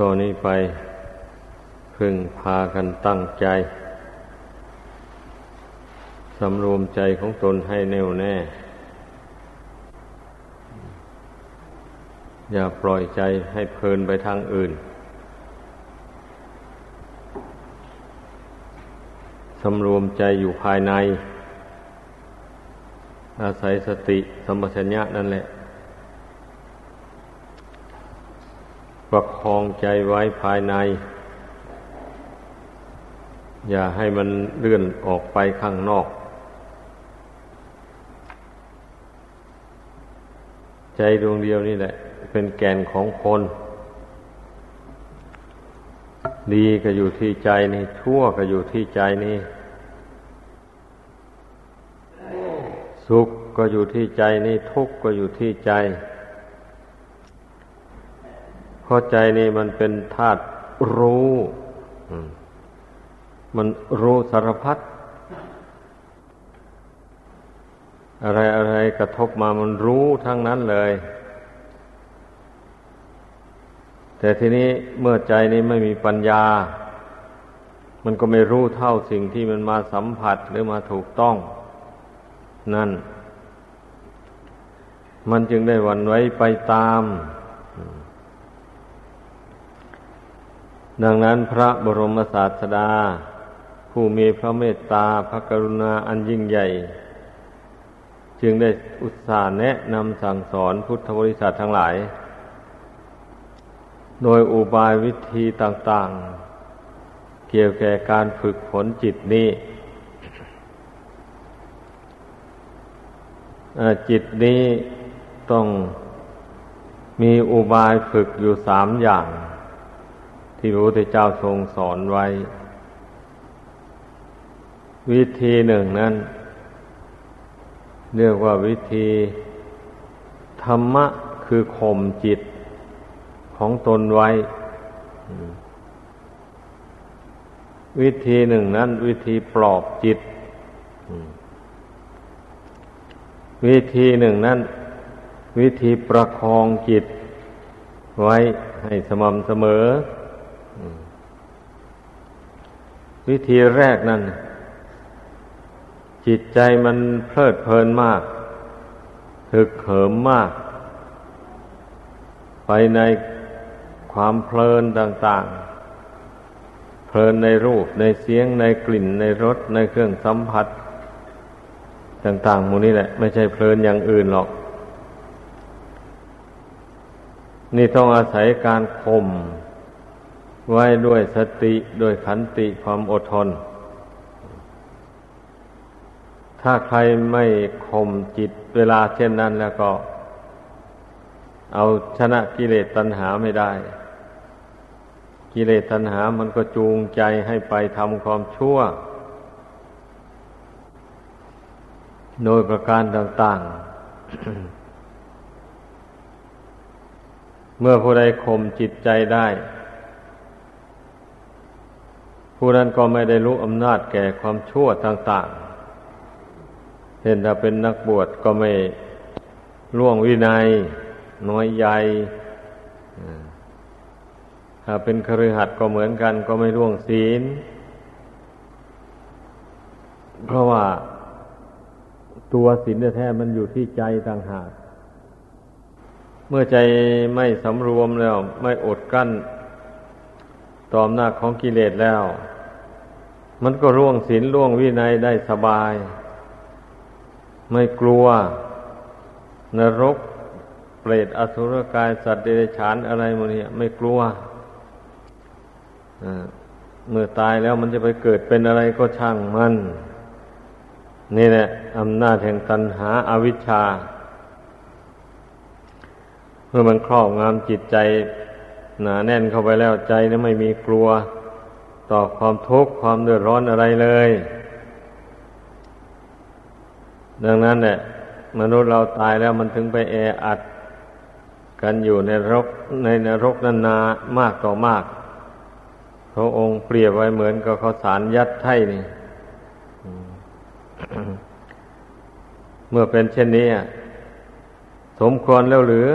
ตอนนี้ไปพึงพากันตั้งใจสำรวมใจของตนให้แน่วแน่ อย่าปล่อยใจให้เพลินไปทางอื่นสำรวมใจอยู่ภายใน อาศัยสติสัมปชัญญะนั่นแหละ ประคองใจไว้ภายใน อย่าให้มันเลื่อนออกไปข้างนอก ใจดวงเดียวนี่แหละ เป็นแก่นของคน ดีก็อยู่ที่ใจนี่ ชั่วก็อยู่ที่ใจนี่สุขก็อยู่ที่ใจนี่ทุกข์ก็อยู่ที่ใจ เพราะใจนี่มันเป็นธาตุรู้มันรู้สารพัดอะไรอะไรกระทบมามันรู้ทั้งนั้นเลย แต่ทีนี้เมื่อใจนี้ไม่มีปัญญา มันก็ไม่รู้เท่าสิ่งที่มันมาสัมผัสหรือมาถูกต้อง นั่น มันจึงได้วันไว้ไปตาม ดังนั้นพระบรมศาสดา ผู้มีพระเมตตาพระกรุณาอันยิ่งใหญ่ จึงได้อุตส่าห์แนะนำสั่งสอนพุทธบริษัททั้งหลาย โดยอุบายวิธีต่างๆ เกี่ยวแก่การฝึกฝนจิตนี้จิตนี้ต้องมีอุบายฝึกอยู่สามอย่าง ที่พระพุทธเจ้าทรงสอนไว้ วิธีหนึ่งนั้น เรียกว่าวิธีธรรมะคือข่มจิตของตนไว้ วิธีหนึ่งนั้น วิธีปลอบจิต วิธีหนึ่งนั้น วิธีประคองจิตไว้ให้สม่ำเสมอ วิธีแรกนั้น จิตใจมันเพลิดเพลินมากถึกเขิมมาก ไปในความเพลินต่าง ๆ เพลินในรูปในเสียงในกลิ่นในรสในเครื่องสัมผัส ต่างๆมูนี้แหละ ไม่ใช่เพลินอย่างอื่นหรอก นี่ต้องอาศัยการข่ม ไว้ด้วยสติด้วยขันติความอดทน ถ้าใครไม่ข่มจิตเวลาเช่นนั้นแล้วก็ เอาชนะกิเลสตัณหาไม่ได้ กิเลสตัณหามันก็จูงใจให้ไปทำความชั่ว โดยประการต่างๆ เมื่อผู้ใดข่มจิตใจได้ ผู้นั้นก็ไม่ได้รู้อำนาจแก่ความชั่วต่างๆเห็นถ้าเป็นนักบวชก็ไม่ล่วงวินัย น้อยใหญ่ถ้าเป็นครือขัดก็เหมือนกัน ก็ไม่ล่วงศีล เพราะว่าตัวศีลแท้มันอยู่ที่ใจต่างหาก เมื่อใจไม่สำรวมแล้ว ไม่อดกั้น ต่อมหน้าของกิเลสแล้ว มันก็ร่วงศีลร่วงวินัยได้สบาย ไม่กลัวนรกเปรตอสุรกายสัตว์เดรัจฉานอะไรมดเนี่ยไม่กลัวเมื่อตายแล้วมันจะไปเกิดเป็นอะไรก็ช่างมัน นี่แหละอำนาจแห่งตัณหาอาวิชชา เมื่อมันครอบงำจิตใจ หนาแน่นเข้าไปแล้วใจนั้นไม่มีกลัว ต่อความทุกข์ความเดือดร้อนอะไรเลย ดังนั้นเนี่ยมนุษย์เราตายแล้วมันถึงไปแออัด กันอยู่ในรกในนรกนานามากต่อมากพระองค์เปรียบไว้เหมือนกับเขาสารยัดไถ่นี่ เมื่อเป็นเช่นนี้สมควรแล้วหรือ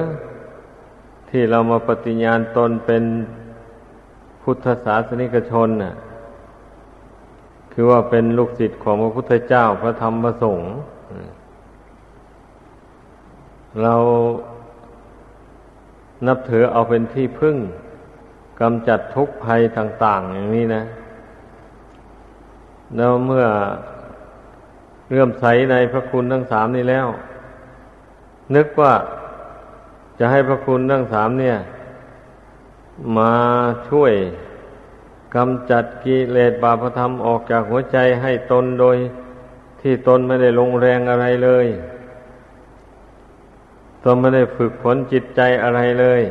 ที่เรามาปฏิญาณตนเป็นพุทธศาสนิกชนน่ะ คือว่าเป็นลูกศิษย์ของพระพุทธเจ้าพระธรรมพระสงฆ์เรานับถือเอาเป็นที่พึ่งกำจัดทุกภัยต่าง ๆ อย่างนี้นะ แล้วเมื่อเรื่อมใสในพระคุณทั้งสามนี้แล้ว นึกว่า จะให้พระคุณทั้งสามเนี่ย มาช่วยกำจัดกิเลสบาปธรรมออกจากหัวใจให้ตนโดยที่ตนไม่ได้ลงแรงอะไรเลยตนไม่ได้ฝึกฝนจิตใจอะไรเลย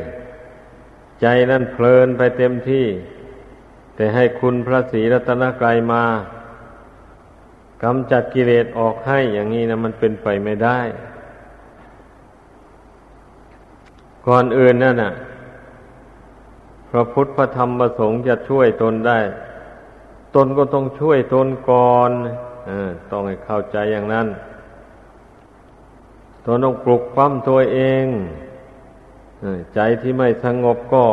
ใจนั่นเพลินไปเต็มที่ แต่ให้คุณพระศรีรัตนกรัยมากำจัดกิเลสออกให้อย่างนี้นะมันเป็นไปไม่ได้ ก่อนอื่นนั่นน่ะ พระพุทธพระธรรมพระสงฆ์จะช่วยตนได้ ตนก็ต้องช่วยตนก่อนอต้องให้เข้าใจอย่างนั้นตัวต้องปลุกปั้มตัวเองใจที่ไม่สงบก็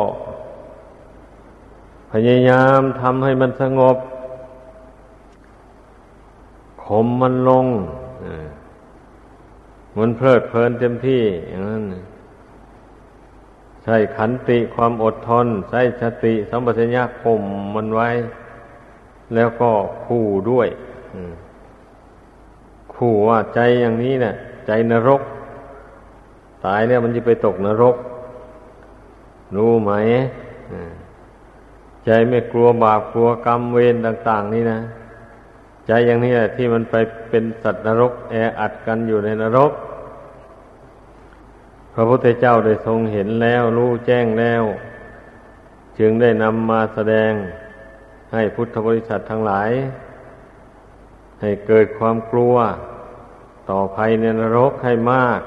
พยายามทำให้มันสงบข่มมันลงมันเพลิดเพลินเต็มที่อย่างนั้น ใช้ขันติความอดทน ใช้สติสัมปชัญญะข่มมันไว้ แล้วก็ขู่ด้วยขู่ว่าใจอย่างนี้เนะี่ยใจนรก ตายเนี่ยมันจะไปตกนรก รู้ไหมใจไม่กลัวบาปกลัวกรรมเวรต่าง ๆ นี่นะใจอย่างนี้แหละที่มันไปเป็นสัตว์นรก แออัดกันอยู่ในนรก ระพุทธเจ้าได้ทรงเห็นแล้ว รู้แจ้งแล้ว จึงได้นำมาแสดงให้พุทธบริษัททั้งหลาย ให้เกิดความกลัว ต่อภัยในนรกให้มาก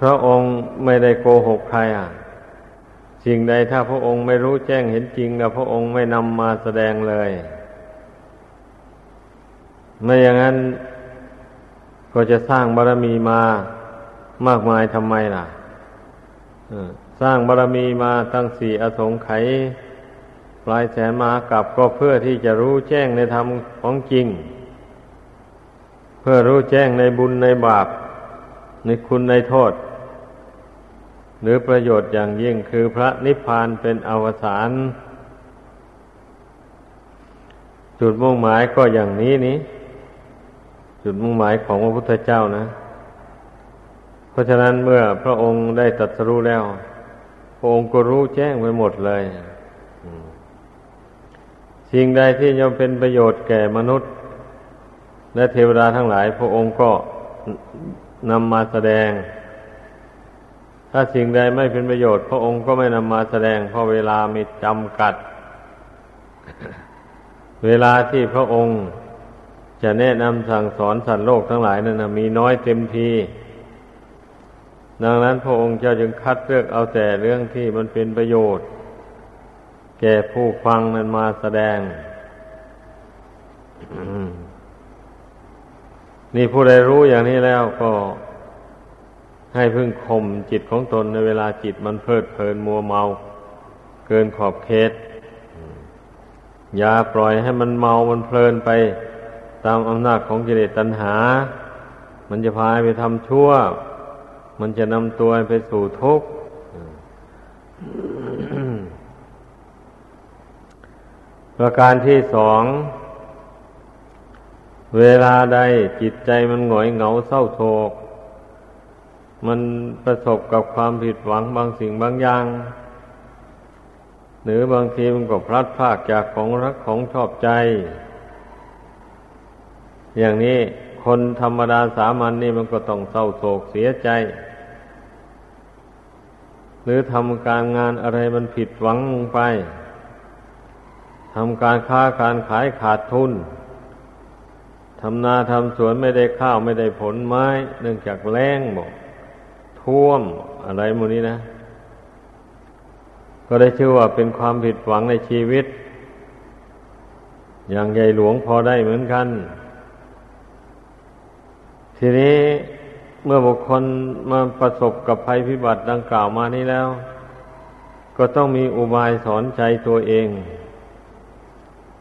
พระองค์ไม่ได้โกหกใครอะสิ่งใดถ้าพระองค์ไม่รู้แจ้งเห็นจริงแล้วพระองค์ไม่นำมาแสดงเลย ไม่อย่างนั้น ก็จะสร้างบารมีมามากมายทำไมล่ะสร้างบารมีมาตั้งสี่อสงไขยปลายแสนมากับก็เพื่อที่จะรู้แจ้งในธรรมของจริง เพื่อรู้แจ้งในบุญในบาป ในคุณในโทษ หรือประโยชน์อย่างยิ่งคือพระนิพพานเป็นอวสานจุดมุ่งหมายก็อย่างนี้นี้ จุดมุ่งหมายของพระพุทธเจ้านะ เพราะฉะนั้นเมื่อพระองค์ได้ตรัสรู้แล้ว พระองค์ก็รู้แจ้งไปหมดเลยสิ่งใดที่จะเป็นประโยชน์แก่มนุษย์ และเทวดาทั้งหลาย พระองค์ก็นำมาแสดง ถ้าสิ่งใดไม่เป็นประโยชน์ พระองค์ก็ไม่นำมาแสดง เพราะเวลามีจำกัด เวลาที่พระองค์ จะแนะนำสั่งสอนสัตว์โลกทั้งหลายนั้นนะมีน้อยเต็มที ดังนั้นพระองค์เจ้าจึงคัดเลือกเอาแต่เรื่องที่มันเป็นประโยชน์ แก่ผู้ฟังนั้นมาแสดง นี่ผู้ใดรู้อย่างนี้แล้วก็ให้พึ่งข่มจิตของตนในเวลาจิตมันเพลิดเพลินมัวเมา เกินขอบเขตอย่าปล่อยให้มันเมามันเพลินไป ตามอำนาจของกิเลสตัณหา มันจะพาไปทำชั่ว มันจะนำตัวไปสู่ทุกข์ประการที่สอง เวลาใดจิตใจมันหงอยเหงาเศร้าโศก มันประสบกับความผิดหวังบางสิ่งบางอย่าง หรือบางทีมันก็พลัดพรากจากของรักของชอบใจ อย่างนี้คนธรรมดาสามัญนนี่มันก็ต้องเศร้าโศกเสียใจ หรือทำการงานอะไรมันผิดหวังไปทำการค้าการขายขาดทุนทำนาทำสวนไม่ได้ข้าวไม่ได้ผลไม้ เนื่องจากแรงบอกท่วมอะไรมูนี้นะ ก็ได้ชื่อว่าเป็นความผิดหวังในชีวิต อย่างใหญ่หลวงพอได้เหมือนกัน ทีนี้เมื่อบุคคลมาประสบกับภัยพิบัติดังกล่าวมานี้แล้ว ก็ต้องมีอุบายสอนใจตัวเอง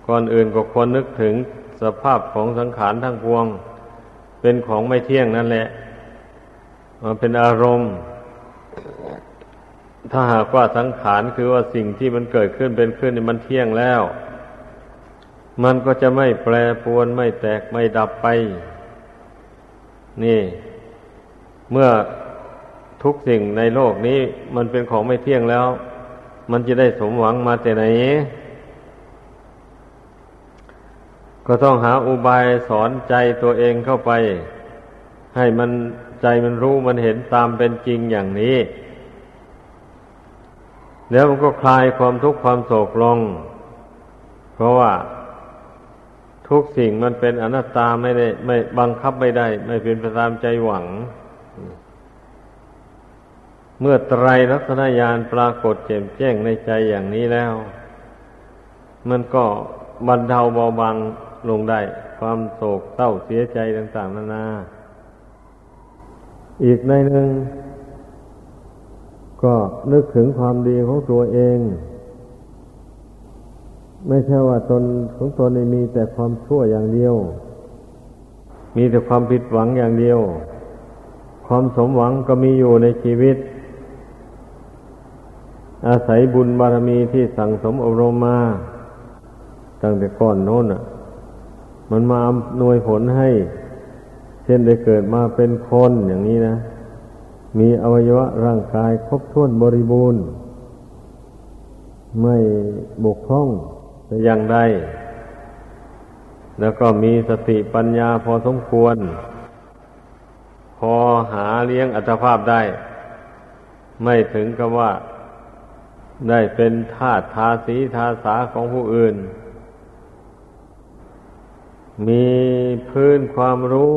ก่อนอื่นก็ควรนึกถึงสภาพของสังขารทั้งปวง เป็นของไม่เที่ยงนั่นแหละมันเป็นอารมณ์ ถ้าหากว่าสังขารคือว่าสิ่งที่มันเกิดขึ้นเป็นขึ้นมันเที่ยงแล้ว มันก็จะไม่แปรปรวนไม่แตกไม่ดับไป นี่ เมื่อทุกสิ่งในโลกนี้มันเป็นของไม่เที่ยงแล้ว มันจะได้สมหวังมาแต่ไหน ก็ต้องหาอุบายสอนใจตัวเองเข้าไป ให้มันใจมันรู้มันเห็นตามเป็นจริงอย่างนี้แล้วมันก็คลายความทุกข์ความโศกลง เพราะว่า ทุกสิ่งมันเป็นอนัตตาไม่ได้ ไม่บังคับไม่ได้ ไม่เป็นไปตามใจหวัง เมื่อไตรลักษณญาณปรากฏแจ่มแจ้งในใจอย่างนี้แล้ว มันก็บรรเทาเบาบางลงได้ ความโศกเศร้าเสียใจต่าง ๆ นานา อีกในหนึ่งก็นึกถึงความดีของตัวเอง ไม่ใช่ว่าตนของตนมีแต่ความชั่วอย่างเดียว มีแต่ความผิดหวังอย่างเดียว ความสมหวังก็มีอยู่ในชีวิต อาศัยบุญบารมีที่สั่งสมอบรมมาตั้งแต่ก่อนโน้นอะ มันมาอำนวยผลให้ เช่นได้เกิดมาเป็นคนอย่างนี้นะ มีอวัยวะร่างกายครบถ้วนบริบูรณ์ ไม่บกพร่อง อย่างใดแล้วก็มีสติปัญญาพอสมควร พอหาเลี้ยงอัตภาพได้ ไม่ถึงกับว่าได้เป็นทาสทาสีทาสาของผู้อื่น มีพื้นความรู้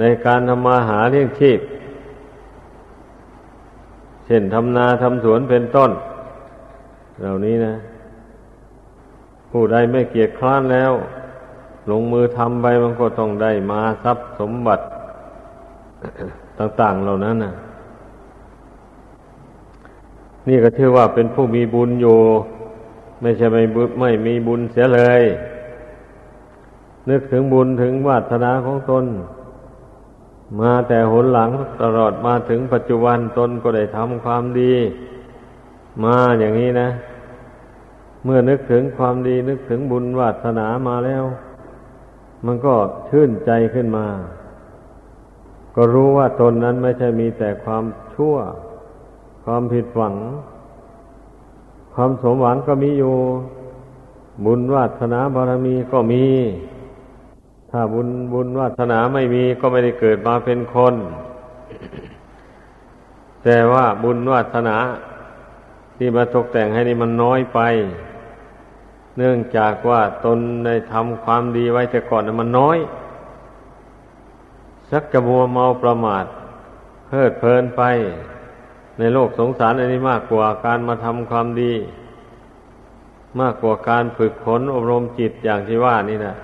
ในการทำมาหาเลี้ยงชีพ เช่นทำนาทำสวนเป็นต้น เหล่านี้นะ ผู้ใดไม่เกียจคร้านแล้ว ลงมือทำไปมันก็ต้องได้มาทรัพย์สมบัติ ต่าง ๆเหล่านั้นนะนี่ก็ชื่อว่าเป็นผู้มีบุญอยู่ ไม่ใช่ไม่ไม่มีบุญเสียเลย นึกถึงบุญถึงวาสนาของตน มาแต่หนหลังตลอดมาถึงปัจจุบันตนก็ได้ทำความดี มาอย่างนี้นะ เมื่อนึกถึงความดีนึกถึงบุญวาสนามาแล้ว มันก็ชื่นใจขึ้นมา ก็รู้ว่าตนนั้นไม่ใช่มีแต่ความชั่ว ความผิดหวัง ความสมหวังก็มีอยู่ บุญวาสนาบารมีก็มี ถ้าบุญบุญวาสนาไม่มีก็ไม่ได้เกิดมาเป็นคน แต่ว่าบุญวาสนาที่มาตกแต่งให้นี่มันน้อยไป เนื่องจากว่าตนได้ทำความดีไว้แต่ก่อนมันน้อย สักจะมัวเมาประมาทเพลิดเพลินไป ในโลกสงสารอันนี้มากกว่าการมาทำความดี มากกว่าการฝึกฝนอบรมจิตอย่างที่ว่านี่นะ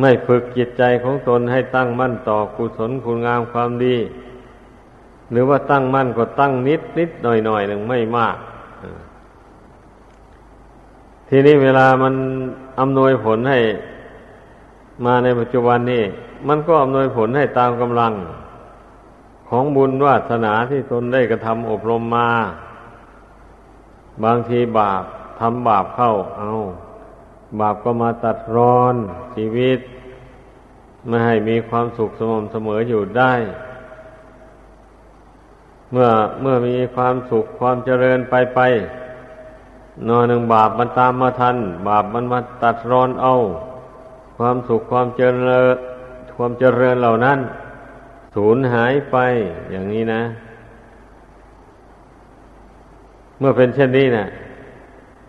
ไม่ฝึกจิตใจของตนให้ตั้งมั่นต่อกุศลคุณงามความดี หรือว่าตั้งมั่นก็ตั้งนิดนิดหน่อยหน่อยหนึ่งไม่มาก ทีนี้เวลามันอำนวยผลให้มาในปัจจุบันนี้มันก็อำนวยผลให้ตามกำลัง ของบุญวาสนาที่ตนได้กระทำอบรมมา บางทีบาปทำบาปเข้า เอา บาปก็มาตัดรอนชีวิต ไม่ให้มีความสุขสม่ำเสมออยู่ได้ เมื่อเมื่อมีความสุขความเจริญไปไป นอนหนึ่งบาปมันตามมาทัน บาปมันมาตัดรอนเอา ความสุขความเจริญความเจริญเหล่านั้น สูญหายไปอย่างนี้นะ เมื่อเป็นเช่นนี้นะ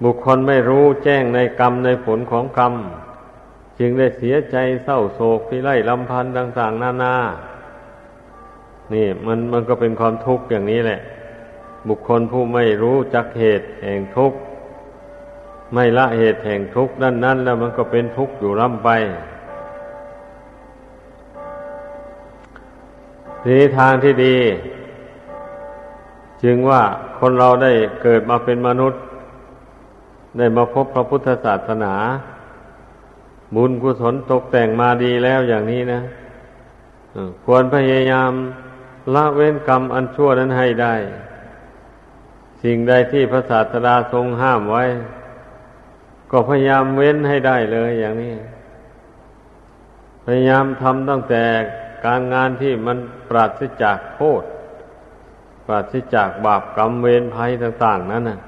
บุคคลไม่รู้แจ้งในกรรมในผลของกรรม จึงได้เสียใจเศร้าโศกพิไรลำพันธ์ต่างๆนานา นี่มันมันก็เป็นความทุกข์อย่างนี้แหละบุคคลผู้ไม่รู้จักเหตุแห่งทุกข์ ไม่ละเหตุแห่งทุกข์นั่นๆแล้วมันก็เป็นทุกข์อยู่ร่ำไปทีทางที่ดี จึงว่าคนเราได้เกิดมาเป็นมนุษย์ ได้มาพบพระพุทธศาสนา บุญกุศลตกแต่งมาดีแล้วอย่างนี้นะควรพยายามละเว้นกรรมอันชั่วนั้นให้ได้ สิ่งใดที่พระศาสดาทรงห้ามไว้ ก็พยายามเว้นให้ได้เลยอย่างนี้ พยายามทำตั้งแต่การงานที่มันปราศจากโทษปราศจากบาปกรรมเวรภัยต่าง ๆ นั้นนะ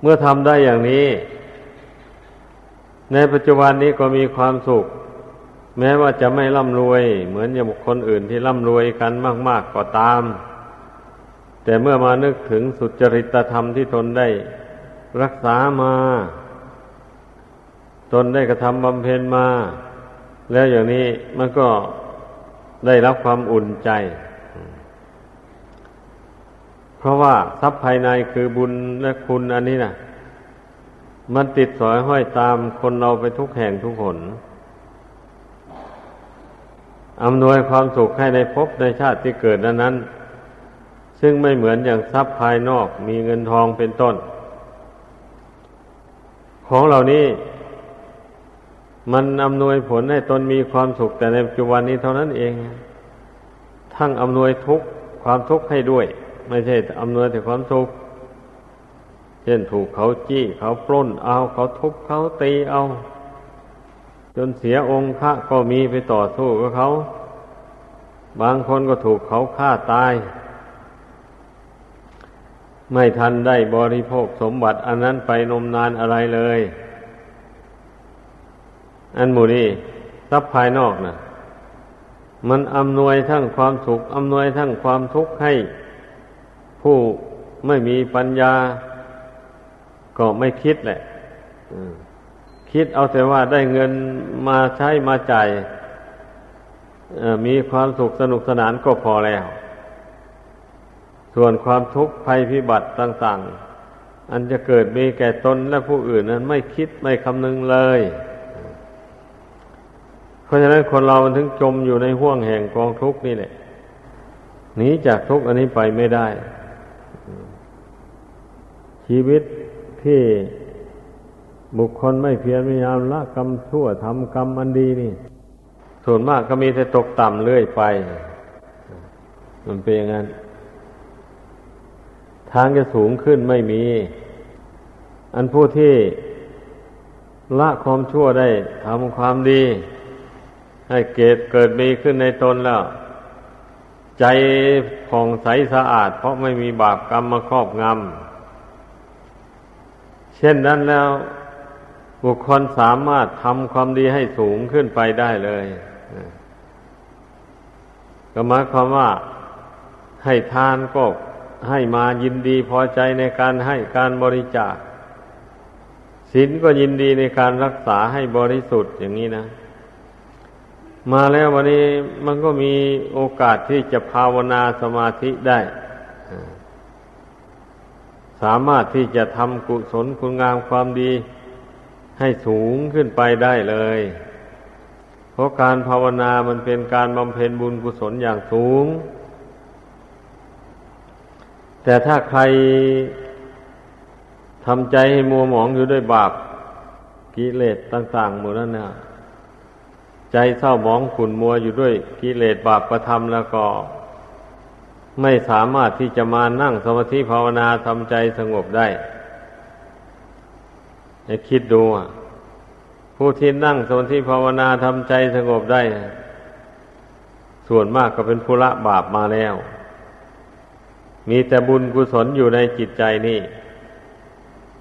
เมื่อทำได้อย่างนี้ ในปัจจุบันนี้ก็มีความสุข แม้ว่าจะไม่ร่ำรวย เหมือนอย่างบุคคลอื่นที่ร่ำรวยกันมาก ๆก็ตาม แต่เมื่อมานึกถึงสุจริตธรรมที่ตนได้รักษามา ตนได้กระทำบำเพ็ญมา แล้วอย่างนี้มันก็ได้รับความอุ่นใจ เพราะว่าทรัพย์ภายในคือบุญและคุณอันนี้นะมันติดสอยห้อยตามคนเราไปทุกแห่งทุกคนอำนวยความสุขให้ในภพในชาติที่เกิดนั้น ซึ่งไม่เหมือนอย่างทรัพย์ภายนอกมีเงินทองเป็นต้น ของเหล่านี้มันอำนวยผลให้ตนมีความสุขแต่ในปัจจุบันนี้เท่านั้นเอง ทั้งอำนวยทุกความทุกข์ให้ด้วย ไม่ใช่อำนวยแต่ความสุขเช่นถูกเขาจี้ เขาปล้นเอา เขาทุบเขาตีเอา จนเสียองค์พระก็มีไปต่อสู้กับเขา บางคนก็ถูกเขาฆ่าตาย ไม่ทันได้บริโภคสมบัติ อันนั้นไปนมนานอะไรเลย อันหมูนี้ทรัพย์ภายนอกนะมันอำนวยทั้งความสุขอำนวยทั้งความทุกข์ให้ ผู้ไม่มีปัญญา ก็ไม่คิดแหละคิดเอาแต่ว่าได้เงินมาใช้มาจ่ายมีความสุขสนุกสนานก็พอแล้ว ส่วนความทุกข์ภัยพิบัติต่าง ๆ อันจะเกิดมีแก่ตนและผู้อื่นนั้นไม่คิดไม่คำนึงเลย เพราะฉะนั้นคนเรามันถึงจมอยู่ในห่วงแห่งกองทุกข์นี่แหละหนีจากทุกข์อันนี้ไปไม่ได้ ชีวิตที่บุคคลไม่เพียรพยายามละกรรมชั่วทำกรรมอันดีนี่ ส่วนมากก็มีแต่ตกต่ำเรื่อยไป มันเป็นอย่างนั้น ทางจะสูงขึ้นไม่มีอันผู้ที่ละความชั่วได้ทำความดี ให้เกิดเกิดมีขึ้นในตนแล้ว ใจผ่องใสสะอาด เพราะไม่มีบาปกรรมมาครอบงำ เช่นนั้นแล้วบุคคลสามารถทำความดีให้สูงขึ้นไปได้เลยก็หมายความว่าให้ทานก็ ให้มายินดีพอใจในการให้การบริจาคศีลก็ยินดีในการรักษาให้บริสุทธิ์อย่างนี้นะ มาแล้ววันนี้มันก็มีโอกาสที่จะภาวนาสมาธิได้ สามารถที่จะทำกุศลคุณงามความดีให้สูงขึ้นไปได้เลย เพราะการภาวนามันเป็นการบำเพ็ญบุญกุศลอย่างสูง แต่ถ้าใครทำใจให้มัวหมองอยู่ด้วยบาปกิเลสต่างๆหมดนั้นเนี่ยใจเศร้าหมองขุ่นมัวอยู่ด้วยกิเลสบาปประทำแล้วก็ ไม่สามารถที่จะมานั่งสมาธิภาวนาทำใจสงบได้ให้คิดดูผู้ที่นั่งสมาธิภาวนาทำใจสงบได้ ส่วนมากก็เป็นภูละบาปมาแล้ว มีแต่บุญกุศลอยู่ในจิตใจนี่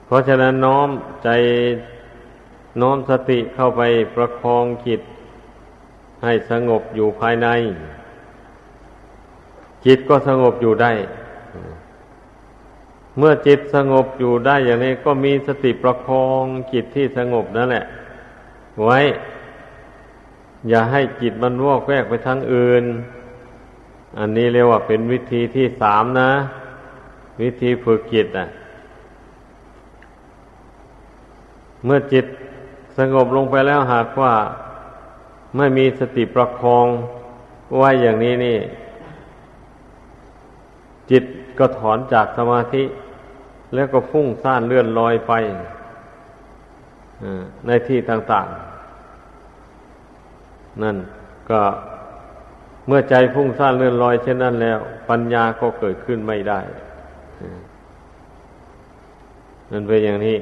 เพราะฉะนั้นน้อมใจน้อมสติเข้าไปประคองจิต ให้สงบอยู่ภายใน จิตก็สงบอยู่ได้ เมื่อจิตสงบอยู่ได้อย่างนี้ก็มีสติประคองจิตที่สงบนั่นแหละ ไว้ อย่าให้จิตมันวอกแวกไปทางอื่น อันนี้เรียกว่าเป็นวิธีที่สามนะ วิธีฝึกจิตอะ เมื่อจิตสงบลงไปแล้วหากว่าไม่มีสติประคองไว้อย่างนี้นี่ จิตก็ถอนจากสมาธิ แล้วก็ฟุ้งซ่านเลื่อนลอยไปในที่ต่าง ๆ นั่นก็ เมื่อใจฟุ้งซ่านเลื่อนลอยเช่นนั้นแล้ว ปัญญาก็เกิดขึ้นไม่ได้นั่นเป็นอย่างนี้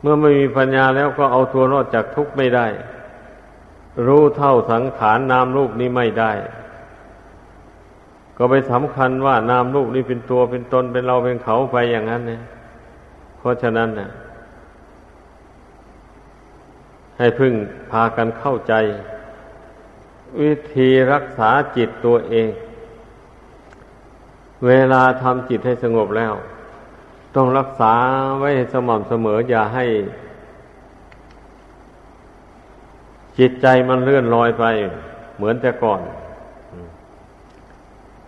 เมื่อไม่มีปัญญาแล้วก็เอาตัวรอดจากทุกข์ไม่ได้ รู้เท่าสังขารนามรูปนี้ไม่ได้ ก็ไปสำคัญว่านามรูปนี้เป็นตัวเป็นตนเป็นเราเป็นเขาไปอย่างนั้นเนี่ยเพราะฉะนั้นนะให้พึ่งพากันเข้าใจ วิธีรักษาจิตตัวเอง เวลาทำจิตให้สงบแล้ว ต้องรักษาไว้สม่ำเสมอ อย่าให้ จิตใจมันเลื่อนลอยไป เหมือนแต่ก่อน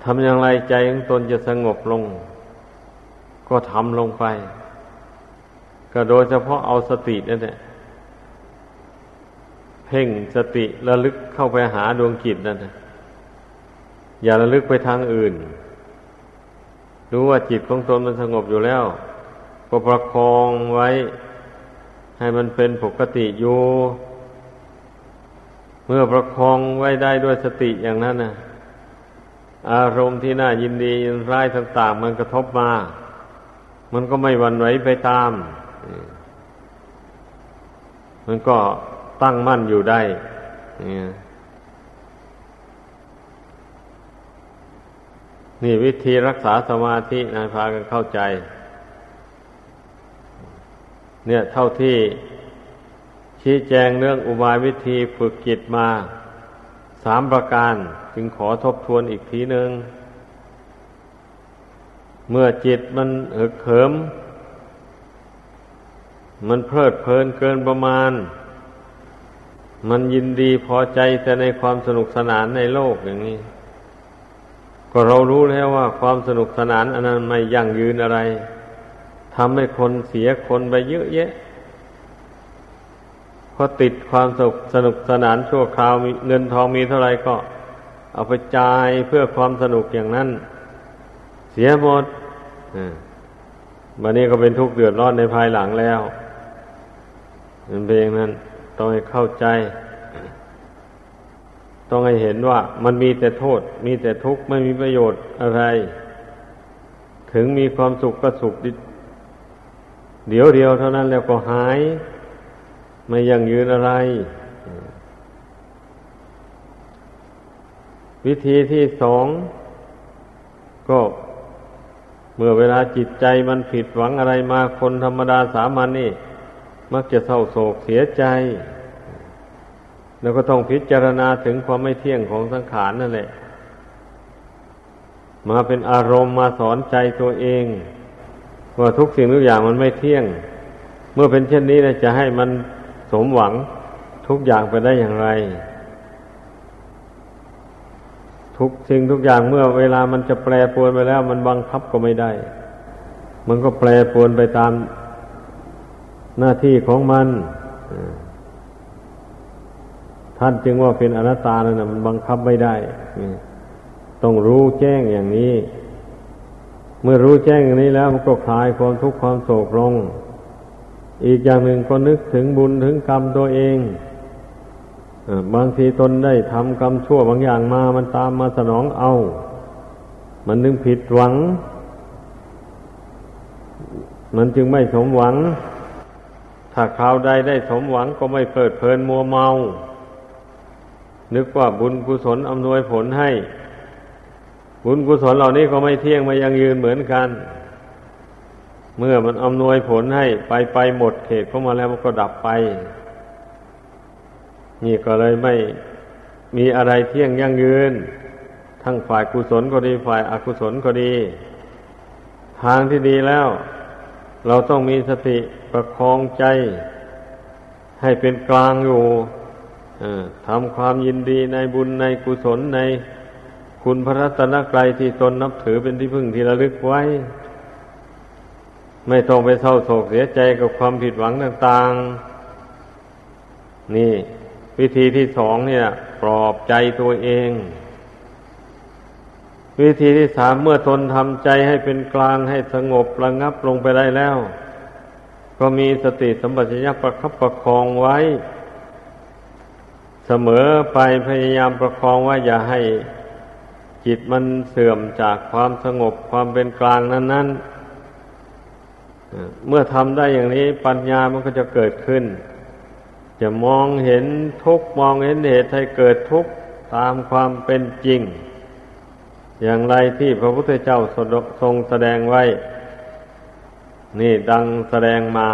ทำอย่างไรใจของตนจะสงบลง ก็ทำลงไป ก็โดยเฉพาะเอาสตินั่นแหละ พ่งสติระลึกเข้าไปหาดวงจิตนั่นนะอย่าระลึกไปทางอื่น รู้ว่าจิตของตนมันสงบอยู่แล้ว ก็ประคองไว้ ให้มันเป็นปกติอยู่ เมื่อประคองไว้ได้ด้วยสติอย่างนั้นนะอารมณ์ที่น่ายินดียินร้ายต่างๆ มันกระทบมา มันก็ไม่วันไหวไปตาม มันก็ ตั้งมั่นอยู่ได้นี่วิธีรักษาสมาธินะพากันเข้าใจ เนี่ยเท่าที่ชี้แจงเรื่องอุบายวิธีฝึกจิตมาสามประการจึงขอทบทวนอีกทีหนึ่งเมื่อจิตมันเหิกเขิม มันเพลิดเพลินเกินประมาณ มันยินดีพอใจแต่ในความสนุกสนานในโลกอย่างนี้ ก็เรารู้แล้วว่าความสนุกสนานอันนั้นไม่ยั่งยืนอะไรทำให้คนเสียคนไปเยอะแยะพอติดความสุขสนุกสนานชั่วคราวเงินทองมีเท่าไรก็ เอาไปจ่ายเพื่อความสนุกอย่างนั้น เสียหมดวันนี้ก็เป็นทุกข์เดือดร้อนในภายหลังแล้ว มันเป็นอย่างนั้น ต้องให้เข้าใจ ต้องให้เห็นว่า มันมีแต่โทษ มีแต่ทุกข์ไม่มีประโยชน์อะไร ถึงมีความสุขก็สุขเดี๋ยวเดียวเท่านั้นแล้วก็หาย ไม่ยังยืนอะไร วิธีที่สองก็เมื่อเวลาจิตใจมันผิดหวังอะไรมาคนธรรมดาสามัญนนี่ มักจะเศร้าโศกเสียใจ แล้วก็ต้องพิจารณาถึงความไม่เที่ยงของสังขารนั่นแหละ มาเป็นอารมณ์มาสอนใจตัวเอง ว่าทุกสิ่งทุกอย่างมันไม่เที่ยง เมื่อเป็นเช่นนี้นะจะให้มันสมหวังทุกอย่างไปได้อย่างไร ทุกสิ่งทุกอย่างเมื่อเวลามันจะแปรปรวนไปแล้ว มันบังคับก็ไม่ได้ มันก็แปรปรวนไปตาม หน้าที่ของมันท่านจึงว่าเป็นอนัตตานั่นนะมันบังคับไม่ได้ต้องรู้แจ้งอย่างนี้ เมื่อรู้แจ้งอย่างนี้แล้วมันก็คลายความทุกข์ความโศกลง อีกอย่างหนึ่งก็นึกถึงบุญถึงกรรมตัวเองบางทีตนได้ทำกรรมชั่วบางอย่างมามันตามมาสนองเอา มันนึงผิดหวัง มันจึงไม่สมหวัง ถ้าคราวใดได้สมหวังก็ไม่เปิดเพลินมัวเมา นึกว่าบุญกุศลอำนวยผลให้ บุญกุศลเหล่านี้ก็ไม่เที่ยงมายังยืนเหมือนกัน เมื่อมันอำนวยผลให้ไปไปหมดเขตเข้ามาแล้วมันก็ดับไป นี่ก็เลยไม่มีอะไรเที่ยงยั่งยืน ทั้งฝ่ายกุศลก็ดีฝ่ายอกุศลก็ดี ทางที่ดีแล้ว เราต้องมีสติประคองใจ ให้เป็นกลางอยู่ทำความยินดีในบุญในกุศลในคุณพระรัตนกรัยที่ตนนับถือเป็นที่พึ่งที่ระลึกไว้ ไม่ต้องไปเศร้าโศกเสียใจกับความผิดหวังต่าง ๆ นี่ วิธีที่สองเนี่ย ปลอบใจตัวเอง วิธีที่สามเมื่อทนทำใจให้เป็นกลางให้สงบระงับลงไปได้แล้ว ก็มีสติสัมปชัญญะประคับประคองไว้ เสมอไปพยายามประคองว่าอย่าให้จิตมันเสื่อมจากความสงบความเป็นกลางนั้นๆเมื่อทำได้อย่างนี้ปัญญามันก็จะเกิดขึ้น จะมองเห็นทุกมองเห็นเหตุให้เกิดทุกตามความเป็นจริง อย่างไรที่พระพุทธเจ้าทรงแสดงไว้ นี่ดังแสดงมา